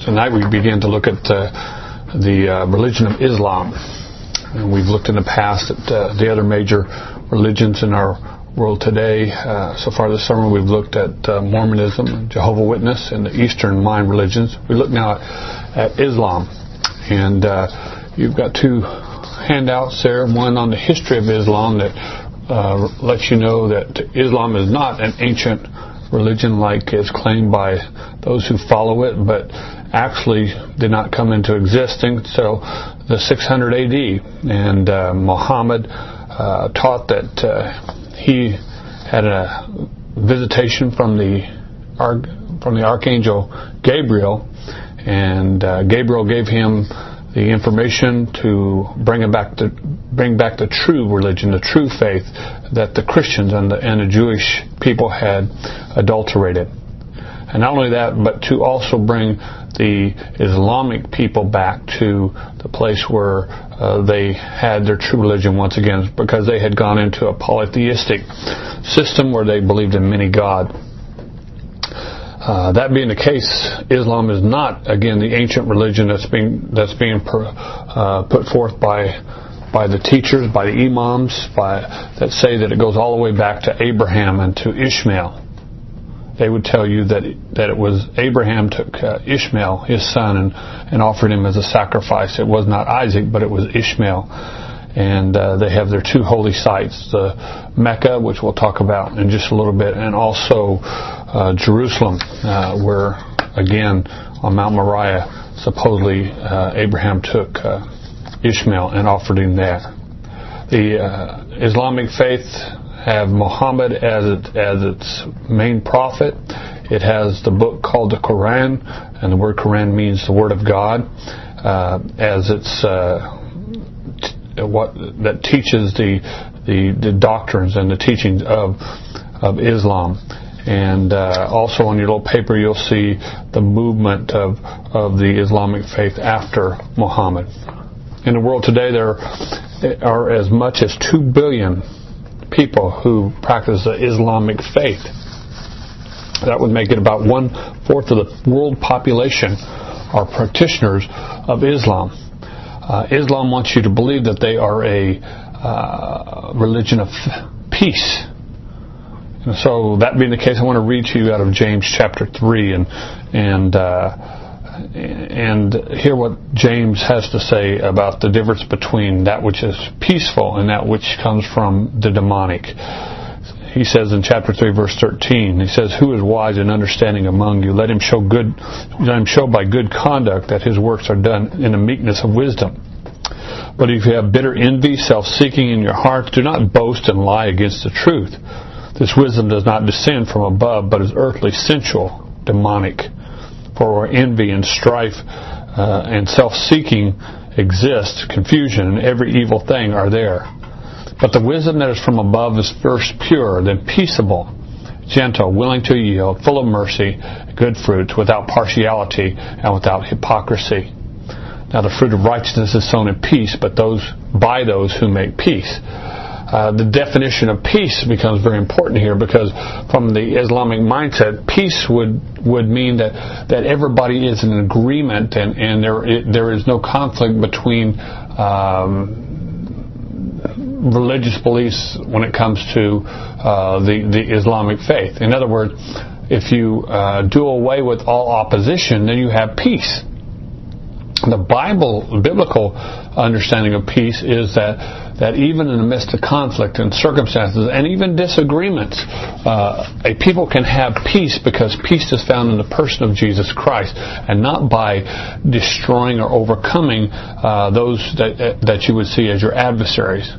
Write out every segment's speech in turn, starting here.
Tonight we begin to look at uh, the uh, religion of Islam. And we've looked in the past at uh, the other major religions in our world today. Uh, so far this summer we've looked at uh, Mormonism, Jehovah Witness, and the Eastern mind religions. We look now at, at Islam. And uh, you've got two handouts there, one on the history of Islam that lets you know that Islam is not an ancient religion like is claimed by those who follow it, but actually did not come into existence until the 600 AD. And uh, Muhammad uh, taught that uh, he had a visitation from the from the archangel Gabriel, and uh, Gabriel gave him the information to bring back the bring back the true religion, the true faith that the Christians and the, and the Jewish people had adulterated. And not only that, but to also bring the Islamic people back to the place where uh, they had their true religion once again, because they had gone into a polytheistic system where they believed in many gods. Uh, that being the case, Islam is not again the ancient religion that's being that's being per, uh, put forth by by the teachers, by the imams, by that say that it goes all the way back to Abraham and to Ishmael. They would tell you that that it was Abraham took uh, Ishmael, his son, and and offered him as a sacrifice. It was not Isaac, but it was Ishmael and uh, they have their two holy sites, the Mecca, which we'll talk about in just a little bit, and also uh, Jerusalem, uh, where again on Mount Moriah, supposedly uh, Abraham took uh, Ishmael and offered him there. The uh, Islamic faith have Muhammad as it, as its main prophet. It has the book called the Quran, and the word Quran means the Word of God, as its what that teaches the, the, the doctrines and the teachings of of Islam. And uh, also on your little paper, you'll see the movement of of the Islamic faith after Muhammad. In the world today, there are as much as two billion people who practice the Islamic faith. That would make it about one fourth of the world population are practitioners of Islam. Uh, Islam wants you to believe that they are a uh, religion of peace. So, that being the case, I want to read to you out of James chapter three and and uh, and hear what James has to say about the difference between that which is peaceful and that which comes from the demonic. He says in chapter 3 verse 13 he says who is wise and understanding among you? Let him show good let him show by good conduct that his works are done in a meekness of wisdom. But if you have bitter envy self-seeking in your hearts do not boast and lie against the truth this wisdom does not descend from above but is earthly sensual demonic for where envy and strife uh, and self-seeking exist confusion and every evil thing are there but the wisdom that is from above is first pure, then peaceable, gentle, willing to yield, full of mercy, good fruits, without partiality and without hypocrisy. Now the fruit of righteousness is sown in peace, but those by those who make peace. Uh, the definition of peace becomes very important here because from the Islamic mindset, peace would would mean that that everybody is in agreement and and there there is no conflict between um, religious beliefs when it comes to uh, the, the Islamic faith. In other words, if you uh, do away with all opposition, then you have peace. The Bible, biblical understanding of peace is that that even in the midst of conflict and circumstances and even disagreements, uh, a people can have peace because peace is found in the person of Jesus Christ and not by destroying or overcoming uh, those that, that you would see as your adversaries.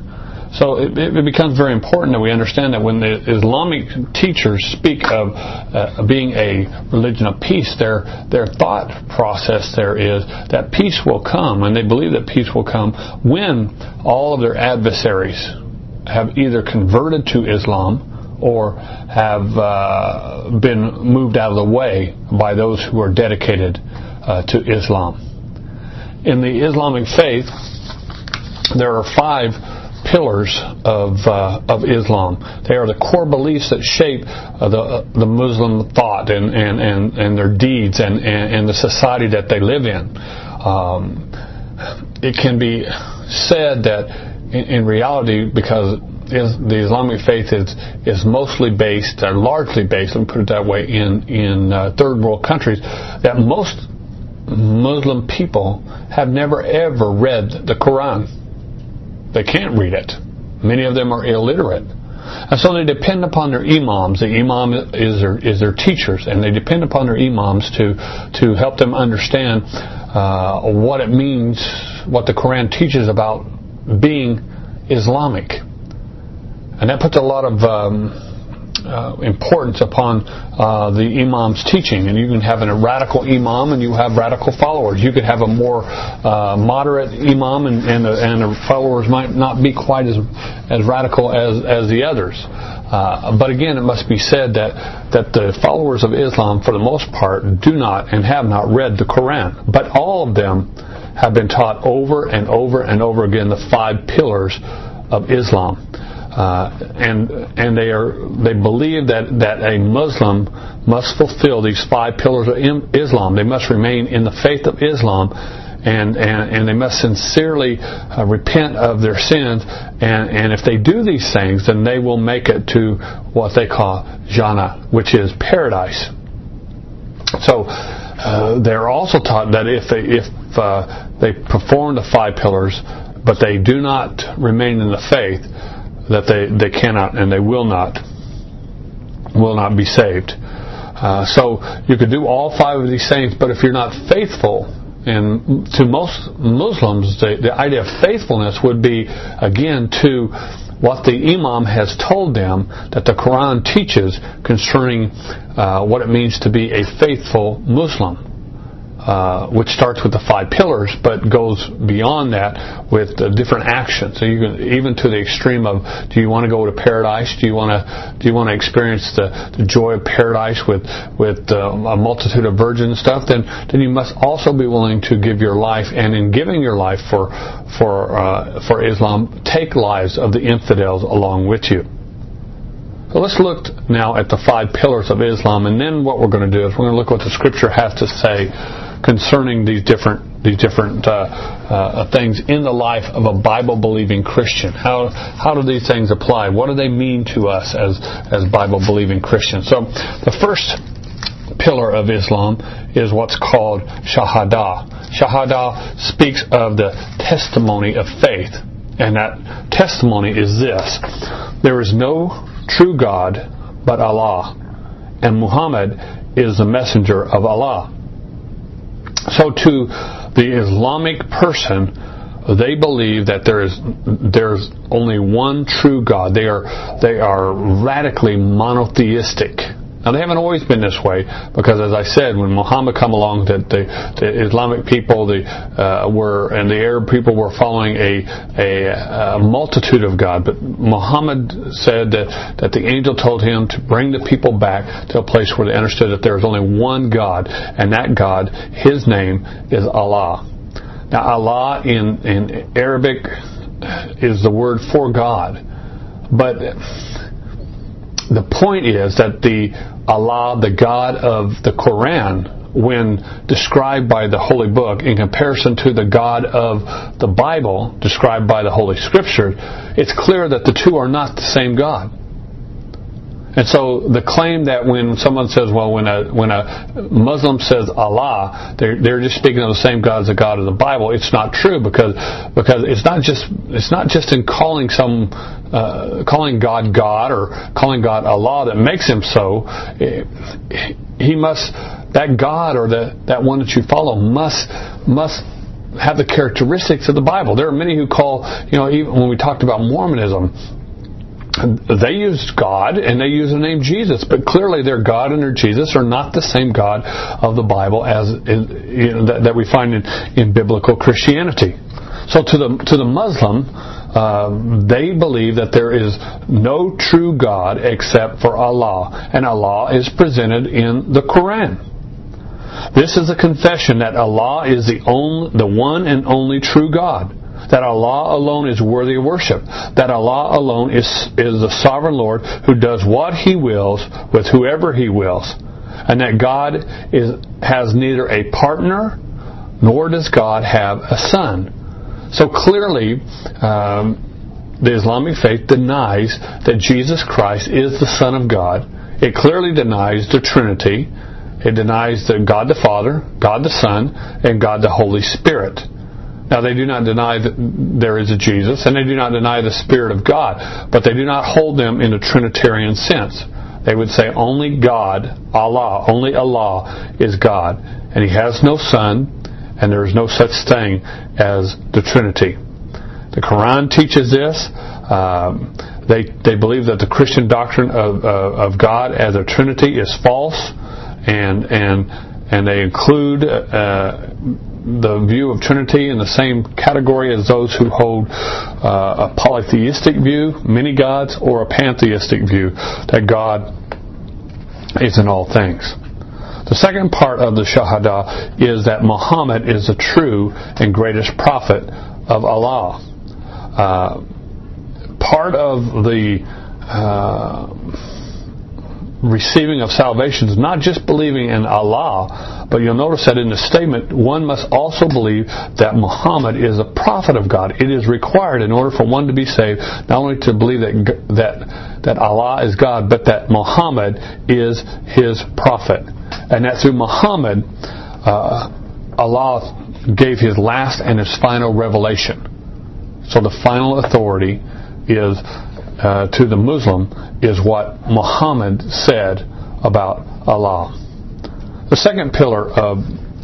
So it, it, becomes very important that we understand that when the Islamic teachers speak of uh, being a religion of peace, their their thought process there is that peace will come, and they believe that peace will come when all of their adversaries have either converted to Islam or have uh, been moved out of the way by those who are dedicated uh, to Islam. In the Islamic faith, there are five pillars of uh, of Islam. They are the core beliefs that shape uh, the uh, the Muslim thought and and, and, and their deeds and, and, and the society that they live in. Um, it can be said that in, in reality, because is, the Islamic faith is is mostly based, or largely based, let me put it that way, in in uh, third world countries, that most Muslim people have never ever read the Quran. They can't read it. Many of them are illiterate. And so they depend upon their imams. The imam is their, is their teachers, and they depend upon their imams to, to help them understand uh, what it means, what the Quran teaches about being Islamic. And that puts a lot of um, uh, importance upon uh, the imam's teaching. And you can have a radical imam and you have radical followers. You could have a more uh, moderate imam and, and, the, and the followers might not be quite as, as radical as, as the others. Uh, but again, it must be said that, that the followers of Islam, for the most part, do not and have not read the Quran. But all of them have been taught over and over and over again the five pillars of Islam. Uh, and and they are they believe that that a Muslim must fulfill these five pillars of Islam. They must remain in the faith of Islam, and and, and they must sincerely uh, repent of their sins. And and if they do these things, then they will make it to what they call Jannah, which is paradise. So. Uh, they're also taught that if they if uh, they perform the five pillars, but they do not remain in the faith, that they, they cannot and they will not will not be saved. Uh, so you could do all five of these things, but if you're not faithful, and to most Muslims, the, the idea of faithfulness would be again to what the Imam has told them that the Quran teaches concerning uh, what it means to be a faithful Muslim uh, which starts with the five pillars, but goes beyond that with different actions. So you can even to the extreme of, do you want to go to paradise? Do you want to do you want to experience the, the joy of paradise with with uh, a multitude of virgin stuff? Then then you must also be willing to give your life, and in giving your life for for uh, for Islam, take lives of the infidels along with you. So let's look now at the five pillars of Islam, and then what we're going to do is we're going to look what the Scripture has to say concerning these different these different uh, uh, things in the life of a Bible believing Christian. How how do these things apply? What do they mean to us as as Bible believing Christians? So the first pillar of Islam is what's called Shahada. Shahada speaks of the testimony of faith, and that testimony is this: there is no true God but Allah, and Muhammad is the messenger of Allah. So to the Islamic person, they believe that there is there's only one true God. They are they are radically monotheistic. Now they haven't always been this way because, as I said, when Muhammad come along, that the, the Islamic people the, uh, were and the Arab people were following a, a, a multitude of God. But Muhammad said that that the angel told him to bring the people back to a place where they understood that there is only one God, and that God, His name is Allah. Now Allah in in Arabic is the word for God, but the point is that the Allah, the God of the Quran, when described by the Holy Book in comparison to the God of the Bible described by the Holy Scripture, it's clear that the two are not the same God. And so the claim that when someone says, well, when a when a Muslim says Allah, they're they're just speaking of the same God as the God of the Bible. It's not true because because it's not just it's not just in calling some uh, calling God God or calling God Allah that makes him so. He must that God or that that one that you follow must must have the characteristics of the Bible. There are many who call, you know, even when we talked about Mormonism, they use God and they use the name Jesus, but clearly their God and their Jesus are not the same God of the Bible as you know, that, that, we find in, in biblical Christianity. So to the to the Muslim, uh, they believe that there is no true God except for Allah, and Allah is presented in the Quran. This is a confession that Allah is the only, the one and only true God that Allah alone is worthy of worship, that Allah alone is, is the sovereign Lord who does what He wills with whoever He wills, and that God is, has neither a partner nor does God have a son. So clearly, um, the Islamic faith denies that Jesus Christ is the Son of God. It clearly denies the Trinity. It denies the God the Father, God the Son, and God the Holy Spirit. Now, they do not deny that there is a Jesus, and they do not deny the Spirit of God, but they do not hold them in a Trinitarian sense. They would say only God, Allah, only Allah is God, and He has no Son, and there is no such thing as the Trinity. The Quran teaches this. Um, they they believe that the Christian doctrine of uh, of God as a Trinity is false, and and and they include uh, the view of Trinity in the same category as those who hold uh, a polytheistic view, many gods, or a pantheistic view that God is in all things. The second part of the Shahada is that Muhammad is the true and greatest prophet of Allah. Uh, part of the uh, receiving of salvation is not just believing in Allah, but you'll notice that in the statement, one must also believe that Muhammad is a prophet of God. It is required in order for one to be saved, not only to believe that that that Allah is God, but that Muhammad is His prophet, and that through Muhammad, uh, Allah gave His last and His final revelation. So the final authority is uh, to the Muslim is what Muhammad said about Allah. The second pillar of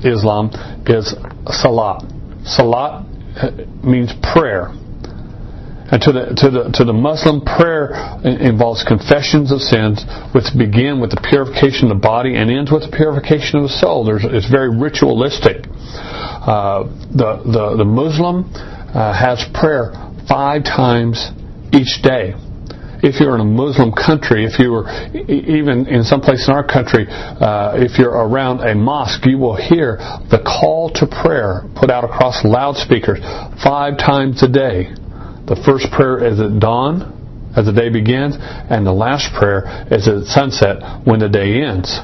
Islam is salat. Salat means prayer. And to the, to the, to the Muslim, prayer involves confessions of sins, which begin with the purification of the body and ends with the purification of the soul. There's, it's very ritualistic. Uh, the, the, the Muslim uh, has prayer five times each day if you're in a Muslim country, if you were even in some place in our country, uh, if you're around a mosque, you will hear the call to prayer put out across loudspeakers five times a day. The first prayer is at dawn, as the day begins, and the last prayer is at sunset when the day ends.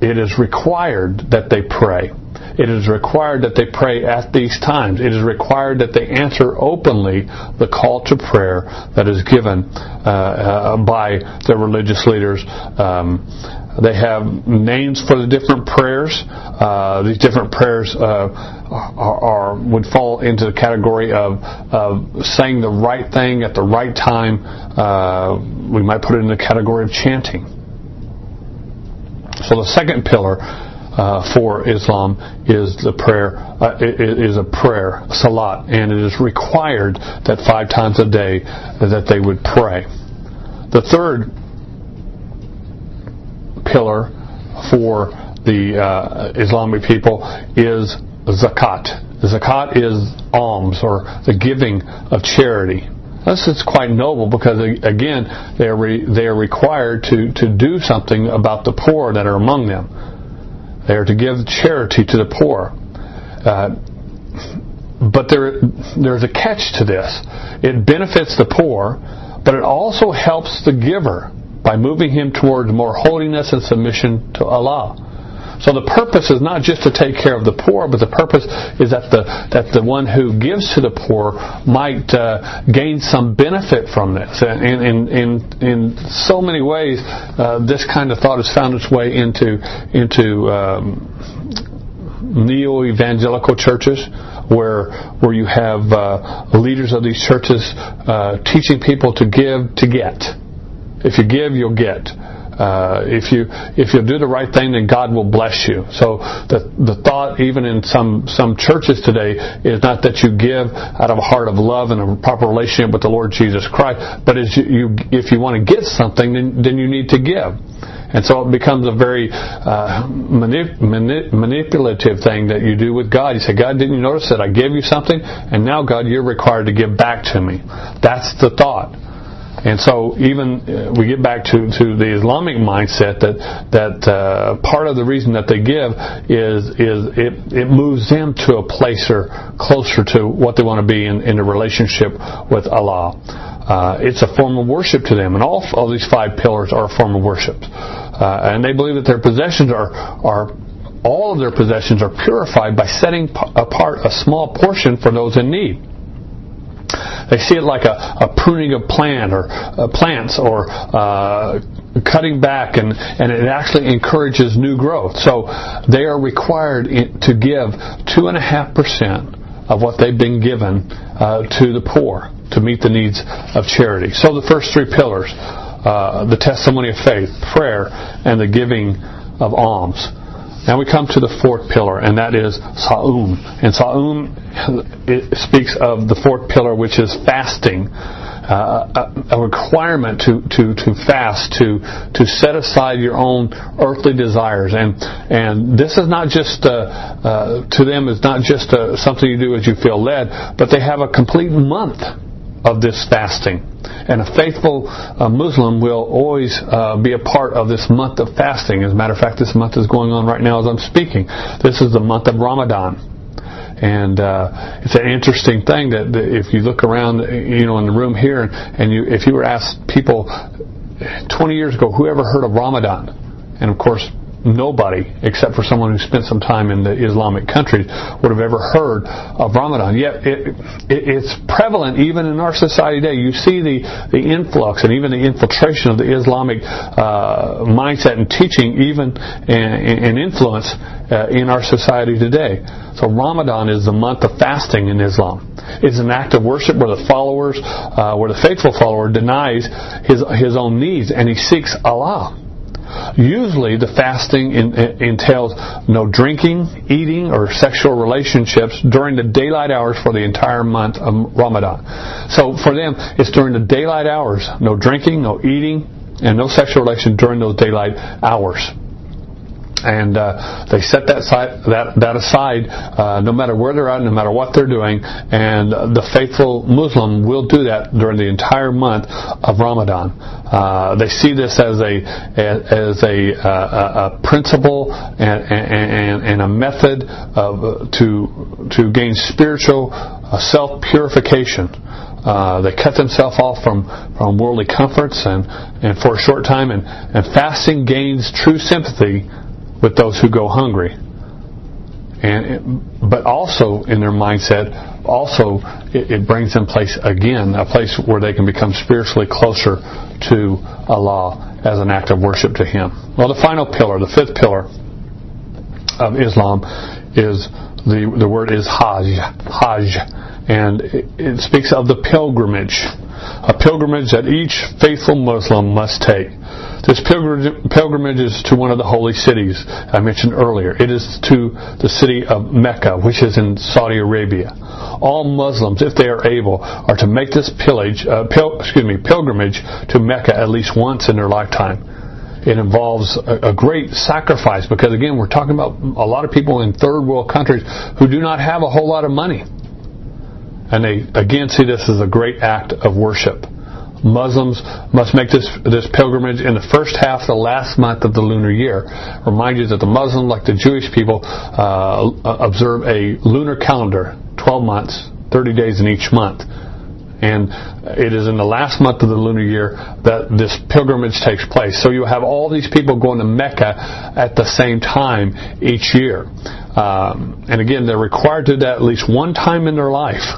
It is required that they pray. It is required that they pray at these times. It is required that they answer openly the call to prayer that is given uh, uh, by their religious leaders. Um, they have names for the different prayers. Uh, these different prayers uh, are, are, would fall into the category of, of saying the right thing at the right time. Uh, we might put it in the category of chanting. So the second pillar uh, for Islam is the prayer uh, is a prayer salat, and it is required that five times a day that they would pray. The third pillar for the uh, Islamic people is zakat. Zakat is alms or the giving of charity. This is quite noble because again they are re, they are required to to do something about the poor that are among them. They are to give charity to the poor. Uh, but there, there's a catch to this. It benefits the poor, but it also helps the giver by moving him towards more holiness and submission to Allah. So the purpose is not just to take care of the poor, but the purpose is that the that the one who gives to the poor might uh, gain some benefit from this. And in in in so many ways, uh, this kind of thought has found its way into into um, neo evangelical churches where where you have uh, leaders of these churches uh, teaching people to give to get. If you give, you'll get. Uh, if you if you do the right thing, then God will bless you. So the the thought, even in some some churches today, is not that you give out of a heart of love and a proper relationship with the Lord Jesus Christ, but as you, you if you want to get something, then then you need to give. And so it becomes a very uh, manip- manip- manipulative thing that you do with God. You say, God, didn't you notice that I gave you something? And now, God, you're required to give back to me. That's the thought. And so even uh, we get back to, to the Islamic mindset that that uh, part of the reason that they give is is it, it moves them to a place or closer to what they want to be in, in a relationship with Allah. Uh, it's a form of worship to them, and all of these five pillars are a form of worship. Uh, and they believe that their possessions are are all of their possessions are purified by setting apart a small portion for those in need. They see it like a, a pruning of plant or uh, plants or uh, cutting back, and, and it actually encourages new growth. So they are required to give two and a half percent of what they've been given uh, to the poor to meet the needs of charity. So the first three pillars, uh, the testimony of faith, prayer, and the giving of alms. Now we come to the fourth pillar, and that is Sa'um. And Sa'um speaks of the fourth pillar, which is fasting. Uh, a, a, requirement to, to, to fast, to, to set aside your own earthly desires. And, and this is not just, uh, uh, to them, is not just uh, something you do as you feel led, but they have a complete month of this fasting. And a faithful uh, Muslim will always uh, be a part of this month of fasting. As a matter of fact, this month is going on right now as I'm speaking. This is the month of Ramadan. And uh, it's an interesting thing that, that if you look around, you know, in the room here, and you, if you were asked people 20 years ago, who ever heard of Ramadan? And of course, nobody, except for someone who spent some time in the Islamic countries, would have ever heard of Ramadan. Yet it, it, it's prevalent even in our society today. You see the, the influx and even the infiltration of the Islamic uh, mindset and teaching, even and, influence uh, in our society today. So Ramadan is the month of fasting in Islam. It's an act of worship where the followers, uh, where the faithful follower denies his his own needs and he seeks Allah. Usually, the fasting entails no drinking, eating, or sexual relationships during the daylight hours for the entire month of Ramadan. So, for them, it's during the daylight hours no drinking, no eating, and no sexual relation during those daylight hours and uh, they set that, side, that, that aside uh, no matter where they're at, no matter what they're doing, and the faithful Muslim will do that during the entire month of Ramadan. Uh, they see this as a as a, uh, a, principle and, and, and, a method of, to to gain spiritual uh, self purification. Uh, they cut themselves off from, from worldly comforts and, and for a short time, and, and fasting gains true sympathy with those who go hungry. And, but also in their mindset, also it, it brings them place again, a place where they can become spiritually closer to Allah as an act of worship to Him. Well, the final pillar, the fifth pillar of Islam, is the the word is Hajj, Hajj, and it, it speaks of the pilgrimage, a pilgrimage that each faithful Muslim must take. This pilgrimage is to one of the holy cities I mentioned earlier. It is to the city of Mecca, which is in Saudi Arabia. All Muslims, if they are able, are to make this pillage, uh, pil- excuse me, pilgrimage to Mecca at least once in their lifetime. It involves a, a great sacrifice because, again, we're talking about a lot of people in third world countries who do not have a whole lot of money. And they, again, see this as a great act of worship. Muslims must make this, this pilgrimage in the first half the last month of the lunar year. Remind you that the Muslims, like the Jewish people, uh, observe a lunar calendar, 12 months, 30 days in each month. And it is in the last month of the lunar year that this pilgrimage takes place. So you have all these people going to Mecca at the same time each year. Um, and again, they're required to do that at least one time in their life.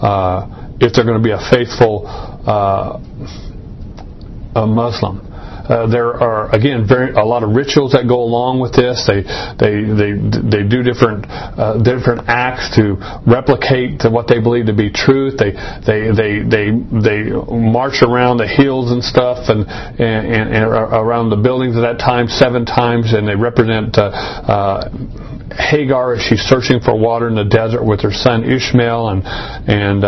Uh, if they're going to be a faithful uh, a Muslim. Uh, there are again very a lot of rituals that go along with this. They they they they do different uh, different acts to replicate to what they believe to be truth. They they they they they march around the hills and stuff and and, and around the buildings at that time seven times, and they represent. Uh, uh Hagar as she's searching for water in the desert with her son Ishmael, and and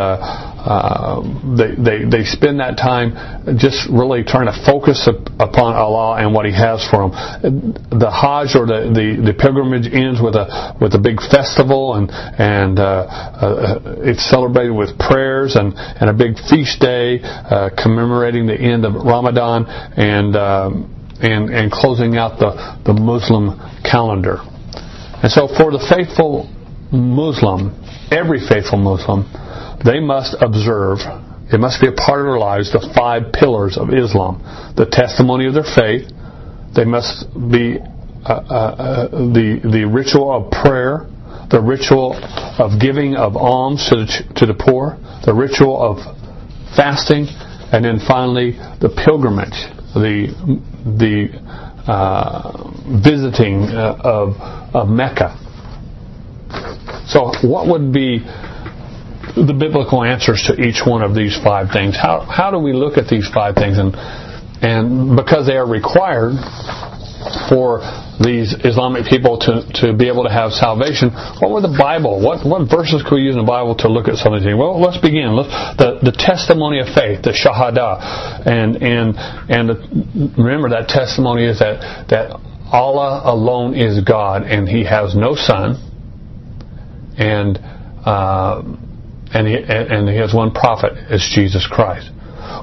uh, they, they they spend that time just really trying to focus upon Allah and what He has for them. The Hajj or the, the, the pilgrimage ends with a with a big festival, and and uh, uh, it's celebrated with prayers and and a big feast day uh, commemorating the end of Ramadan and. Um, and, and closing out the, the Muslim calendar. And so for the faithful Muslim, every faithful Muslim, they must observe, it must be a part of their lives, the five pillars of Islam. The testimony of their faith, they must be uh, uh, uh, the, the ritual of prayer, the ritual of giving of alms to the, to the poor, the ritual of fasting, and then finally the pilgrimage, the, the uh, visiting uh, of, of Mecca. So, what would be the biblical answers to each one of these five things? How, how do we look at these five things? And, and because they are required for these Islamic people to, to be able to have salvation, what were the Bible? What, what verses could we use in the Bible to look at some of these things? Well, let's begin. Let's, the, the testimony of faith, the Shahada. And, and, and the, remember that testimony is that, that Allah alone is God and He has no son. And, uh, and, he, and He has one prophet, it's Jesus Christ.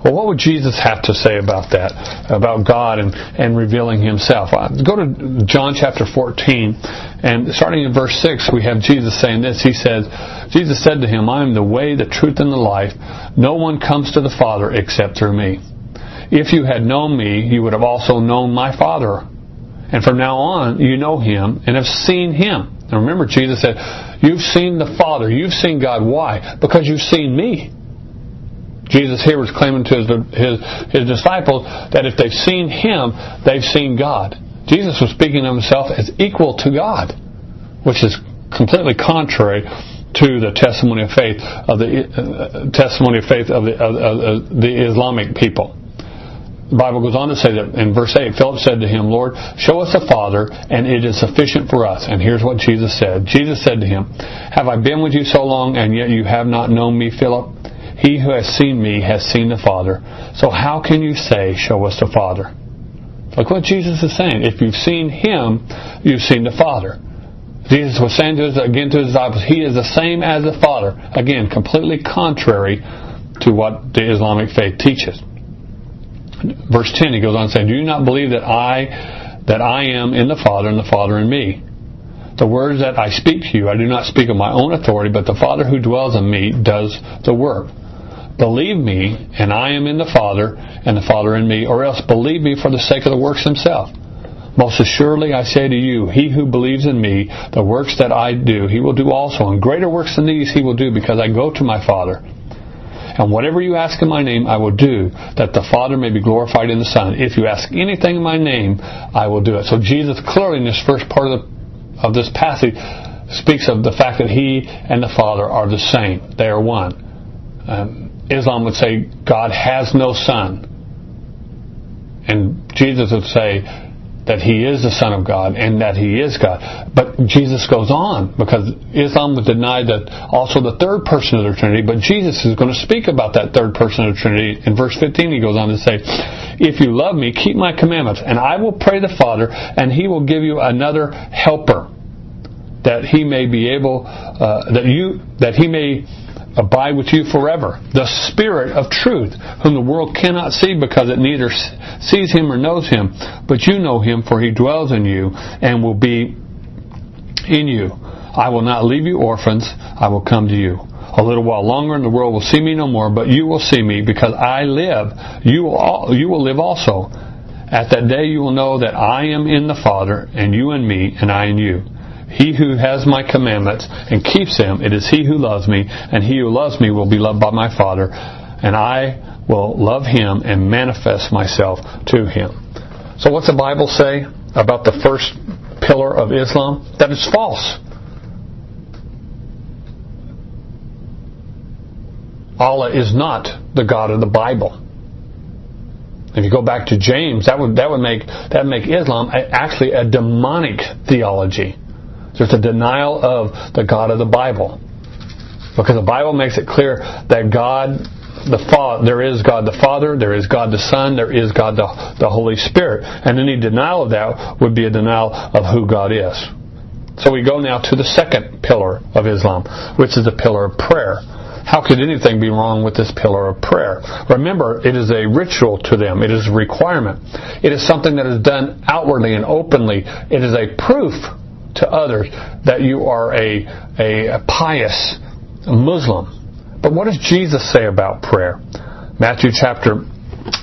Well, what would Jesus have to say about that, about God and, and revealing Himself? Uh, go to John chapter 14, and starting in verse 6, we have Jesus saying this. He says, Jesus said to him, I am the way, the truth, and the life. No one comes to the Father except through me. If you had known me, you would have also known my Father. And from now on, you know him and have seen him. Now remember, Jesus said, You've seen the Father. You've seen God. Why? Because you've seen me. Jesus here was claiming to his, his, his disciples that if they've seen Him, they've seen God. Jesus was speaking of Himself as equal to God, which is completely contrary to the testimony of faith of the uh, testimony of faith of the, of, of the Islamic people. The Bible goes on to say that in verse 8, Philip said to him, Lord, show us the Father, and it is sufficient for us. And here's what Jesus said. Jesus said to him, Have I been with you so long, and yet you have not known me, Philip? He who has seen me has seen the Father. So how can you say, Show us the Father? Look what Jesus is saying. If you've seen him, you've seen the Father. Jesus was saying to his, again to his disciples, He is the same as the Father. Again, completely contrary to what the Islamic faith teaches. Verse 10, he goes on saying, Do you not believe that I, that I am in the Father and the Father in me? The words that I speak to you, I do not speak of my own authority, but the Father who dwells in me does the work. Believe me, and I am in the Father, and the Father in me, or else believe me for the sake of the works himself. Most assuredly I say to you, he who believes in me, the works that I do, he will do also, and greater works than these he will do, because I go to my Father. And whatever you ask in my name, I will do, that the Father may be glorified in the Son. If you ask anything in my name, I will do it. So Jesus clearly in this first part of, the, of this passage speaks of the fact that he and the Father are the same. They are one. Um, Islam would say God has no son. And Jesus would say that he is the Son of God and that he is God. But Jesus goes on because Islam would deny that also the third person of the Trinity, but Jesus is going to speak about that third person of the Trinity. In verse 15 he goes on to say, If you love me, keep my commandments, and I will pray the Father, and he will give you another helper that he may be able, uh, that you, that he may abide with you forever. The Spirit of truth, whom the world cannot see because it neither sees him or knows him, but you know him, for he dwells in you and will be in you. I will not leave you orphans, I will come to you. A little while longer, and the world will see me no more, but you will see me because I live. You will, you will live also. At that day you will know that I am in the Father, and you in me, and I in you. He who has my commandments and keeps them, it is he who loves me, and he who loves me will be loved by my Father, and I will love him and manifest myself to him. So what's the Bible say about the first pillar of Islam? That it's false. Allah is not the God of the Bible. If you go back to James, that would that would make that make Islam actually a demonic theology. There's a denial of the God of the Bible. Because the Bible makes it clear that God the Father, there is God the Father, there is God the Son, there is God the, the Holy Spirit. And any denial of that would be a denial of who God is. So we go now to the second pillar of Islam, which is the pillar of prayer. How could anything be wrong with this pillar of prayer? Remember, it is a ritual to them. It is a requirement. It is something that is done outwardly and openly. It is a proof to others that you are a, a, a pious Muslim. But what does Jesus say about prayer? Matthew chapter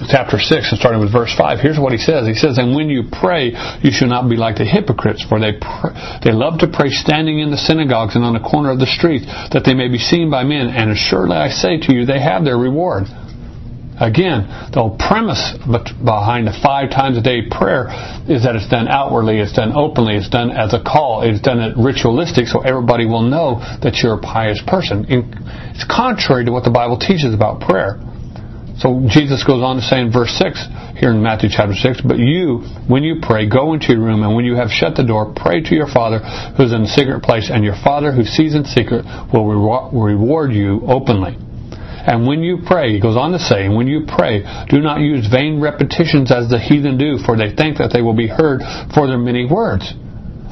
chapter 6 and starting with verse 5 here's what he says he says and when you pray you should not be like the hypocrites for they pr- they love to pray standing in the synagogues and on the corner of the street that they may be seen by men and assuredly I say to you they have their reward Again, the premise behind the five times a day prayer is that it's done outwardly, it's done openly, it's done as a call, it's done at ritualistic so everybody will know that you're a pious person. It's contrary to what the Bible teaches about prayer. So Jesus goes on to say in verse 6 here in Matthew chapter 6, But you, when you pray, go into your room, and when you have shut the door, pray to your Father who's in the secret place, and your Father who sees in secret will reward you openly. And when you pray, he goes on to say, when you pray, do not use vain repetitions as the heathen do, for they think that they will be heard for their many words.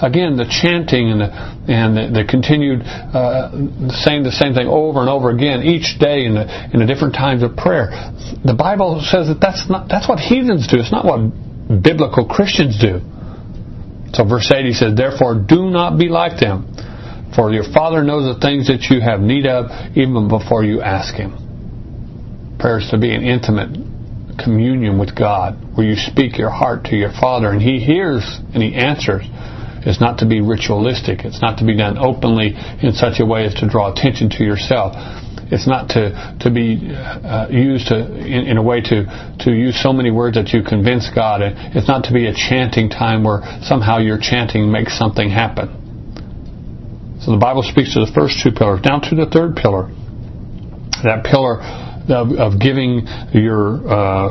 Again, the chanting and the, and the, the continued uh, saying the same thing over and over again each day in the, in the different times of prayer. The Bible says that that's not that's what heathens do. It's not what biblical Christians do. So verse 8 he says, Therefore do not be like them, for your Father knows the things that you have need of even before you ask Him. Prayer is to be an intimate communion with God, where you speak your heart to your Father, and He hears and He answers. It's not to be ritualistic. It's not to be done openly in such a way as to draw attention to yourself. It's not to to be uh, used to in, in, a way to to use so many words that you convince God. It's not to be a chanting time where somehow your chanting makes something happen. So the Bible speaks to the first two pillars. Down to the third pillar. That pillar of, of giving your uh,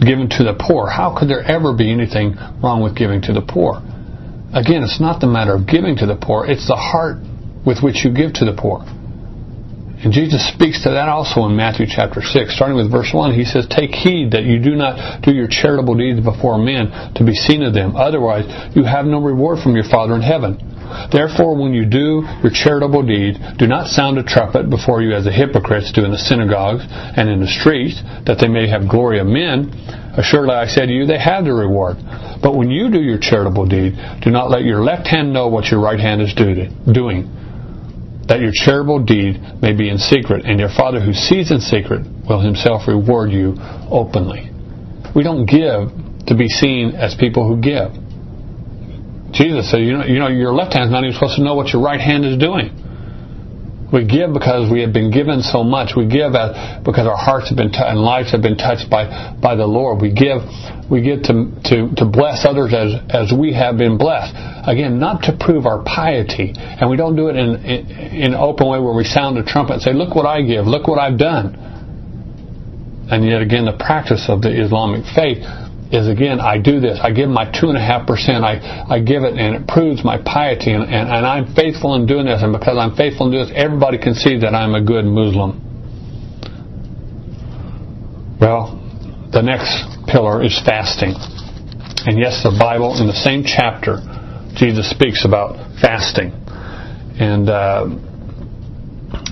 giving to the poor. How could there ever be anything wrong with giving to the poor? Again, it's not the matter of giving to the poor; it's the heart with which you give to the poor. And Jesus speaks to that also in Matthew chapter 6. Starting with verse 1, he says, Take heed that you do not do your charitable deeds before men to be seen of them. Otherwise, you have no reward from your Father in heaven. Therefore, when you do your charitable deed, do not sound a trumpet before you as the hypocrites do in the synagogues and in the streets, that they may have glory of men. Assuredly, I say to you, they have their reward. But when you do your charitable deed, do not let your left hand know what your right hand is doing, that your charitable deed may be in secret, and your Father who sees in secret will himself reward you openly. We don't give to be seen as people who give. Jesus said, you know, you know, your left hand is not even supposed to know what your right hand is doing. We give because we have been given so much. We give because our hearts have been t- and lives have been touched by, by the Lord. We give we give to, to, to bless others as, as we have been blessed. Again, not to prove our piety. And we don't do it in, in, in an open way where we sound a trumpet and say, look what I give, look what I've done. And yet again, the practice of the Islamic faith is again, I do this. I give my two and a half percent. I, I give it and it proves my piety and, and, and I'm faithful in doing this. And because I'm faithful in doing this, everybody can see that I'm a good Muslim. Well, the next pillar is fasting. And yes, the Bible, in the same chapter, Jesus speaks about fasting. And uh,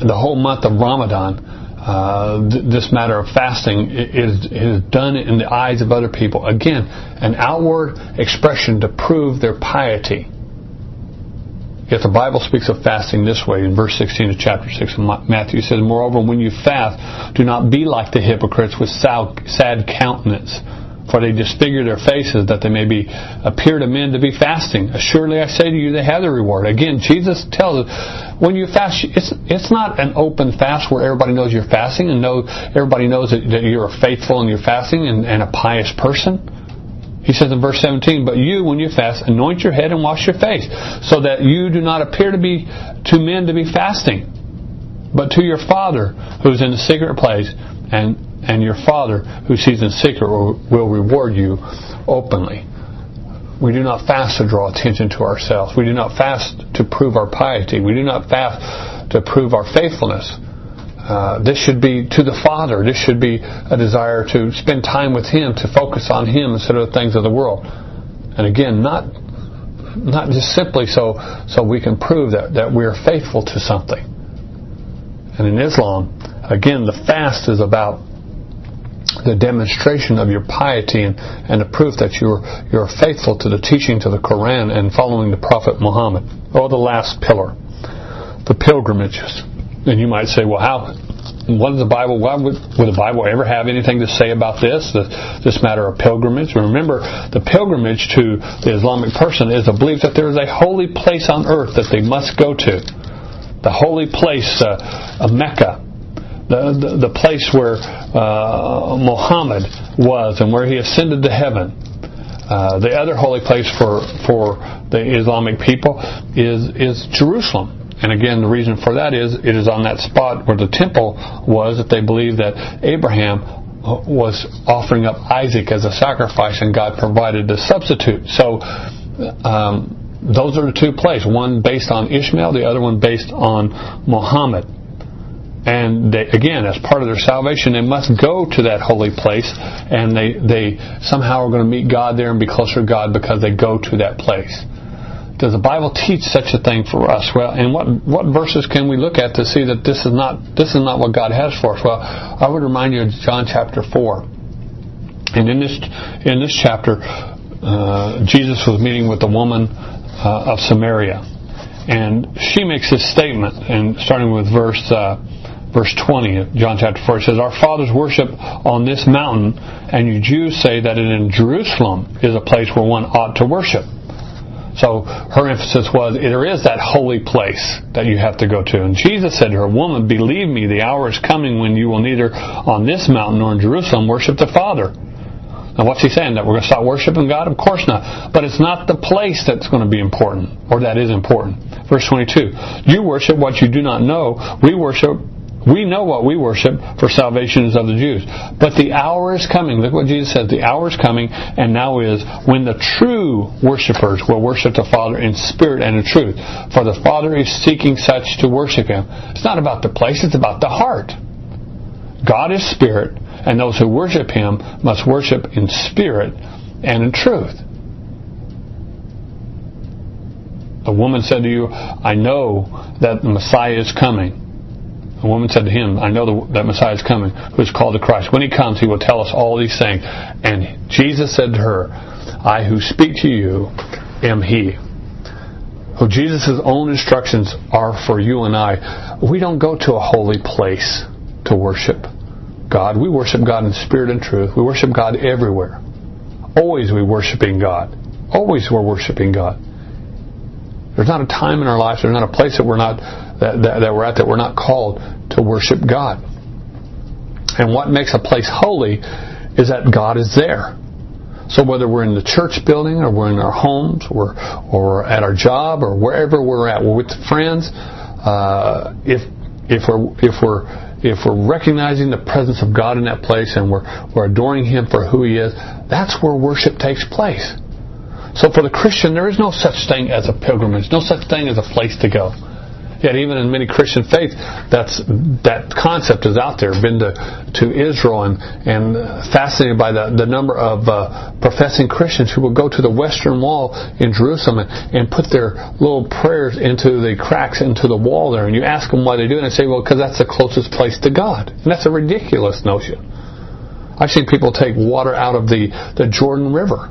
the whole month of Ramadan, uh, th- this matter of fasting is, is done in the eyes of other people. Again, an outward expression to prove their piety. Yet the Bible speaks of fasting this way in verse 16 of chapter 6 of Matthew. Says, Moreover, when you fast, do not be like the hypocrites with sad countenance for they disfigure their faces that they may be appear to men to be fasting. Assuredly I say to you, they have the reward. Again, Jesus tells us when you fast, it's it's not an open fast where everybody knows you're fasting and know everybody knows that, that you're faithful and you're fasting and, and a pious person. He says in verse 17, But you, when you fast, anoint your head and wash your face, so that you do not appear to be to men to be fasting, but to your Father who's in the secret place, and and your Father who sees in secret will, reward you openly. We do not fast to draw attention to ourselves. We do not fast to prove our piety. We do not fast to prove our faithfulness. Uh, this should be to the Father. This should be a desire to spend time with Him, to focus on Him instead of the things of the world. And again, not not just simply so so we can prove that, that we are faithful to something. And in Islam, again, the fast is about the demonstration of your piety and, and the proof that you're you're faithful to the teaching to the Quran and following the Prophet Muhammad. Or the last pillar, the pilgrimages. And you might say, well, how? What the Bible? Why would, would the Bible ever have anything to say about this? This, this matter of pilgrimage. Remember, the pilgrimage to the Islamic person is a belief that there is a holy place on earth that they must go to. The holy place uh, of Mecca, the, the, place where uh, Muhammad was and where he ascended to heaven. Uh, the other holy place for for the Islamic people is is Jerusalem. And again, the reason for that is it is on that spot where the temple was that they believe that Abraham uh, was offering up Isaac as a sacrifice, and God provided a substitute. So. Um, those are the two places, one based on Ishmael, the other one based on Muhammad. And they, again, as part of their salvation, they must go to that holy place, and they, they somehow are going to meet God there and be closer to God because they go to that place. Does the Bible teach such a thing for us? Well, and what what verses can we look at to see that this is not this is not what God has for us? Well, I would remind you of John chapter four, and in this in this chapter, uh, Jesus was meeting with a woman uh, of Samaria, and she makes this statement, and starting with verse. Uh, verse 20 of John chapter 4, it says, Our fathers worship on this mountain, and you Jews say that in Jerusalem is a place where one ought to worship. So her emphasis was there is that holy place that you have to go to. And Jesus said to her, Woman, believe me, the hour is coming when you will neither on this mountain nor in Jerusalem worship the Father. Now what's he saying? That we're going to stop worshiping God? Of course not. But it's not the place that's going to be important, or that is important. Verse 22. You worship what you do not know. We worship we know what we worship, for salvation is of the Jews. But the hour is coming. Look what Jesus said. The hour is coming, and now is, when the true worshippers will worship the Father in spirit and in truth. For the Father is seeking such to worship Him. It's not about the place, it's about the heart. God is spirit, and those who worship Him must worship in spirit and in truth. The woman said to you, I know that the Messiah is coming the woman said to him, I know that Messiah is coming, who is called the Christ. When he comes, he will tell us all these things. And Jesus said to her, I who speak to you am he. So Jesus' own instructions are for you and I. We don't go to a holy place to worship God. We worship God in spirit and truth. We worship God everywhere. Always we're worshiping God. Always we're worshiping God. There's not a time in our lives, there's not a place that we're not that, that, that we're at that we're not called to worship God. And what makes a place holy is that God is there. So whether we're in the church building or we're in our homes or or at our job or wherever we're at, we're with friends. Uh, if if we're if we're if we're recognizing the presence of God in that place and we're we're adoring Him for who He is, that's where worship takes place. So for the Christian, there is no such thing as a pilgrimage, no such thing as a place to go. Yet even in many Christian faiths, that's that concept is out there. Been to to Israel and and fascinated by the the number of uh, professing Christians who will go to the Western Wall in Jerusalem and, and put their little prayers into the cracks into the wall there. And you ask them why they do it, and they say, well, because that's the closest place to God. And that's a ridiculous notion. I've seen people take water out of the the Jordan River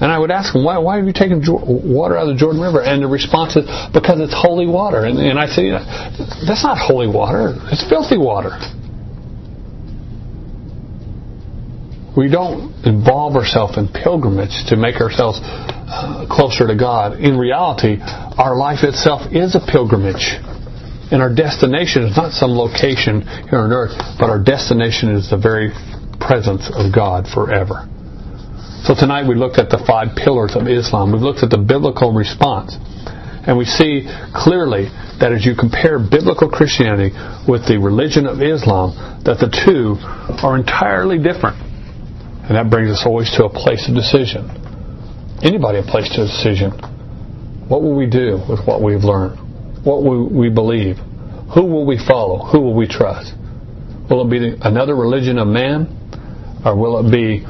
and I would ask them, why, why have you taken water out of the Jordan River? And the response is, because it's holy water. And, and I say, that's not holy water. It's filthy water. We don't involve ourselves in pilgrimage to make ourselves uh, closer to God. In reality, our life itself is a pilgrimage. And our destination is not some location here on earth, but our destination is the very presence of God forever. So tonight we looked at the five pillars of Islam. We've looked at the biblical response. And we see clearly that as you compare biblical Christianity with the religion of Islam, that the two are entirely different. And that brings us always to a place of decision. anybody a place to a decision. What will we do with what we've learned? What will we believe? Who will we follow? Who will we trust? Will it be another religion of man? Or will it be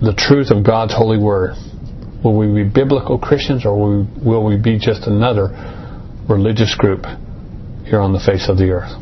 the truth of God's holy word? Will we be biblical Christians or will we, be just another religious group here on the face of the earth?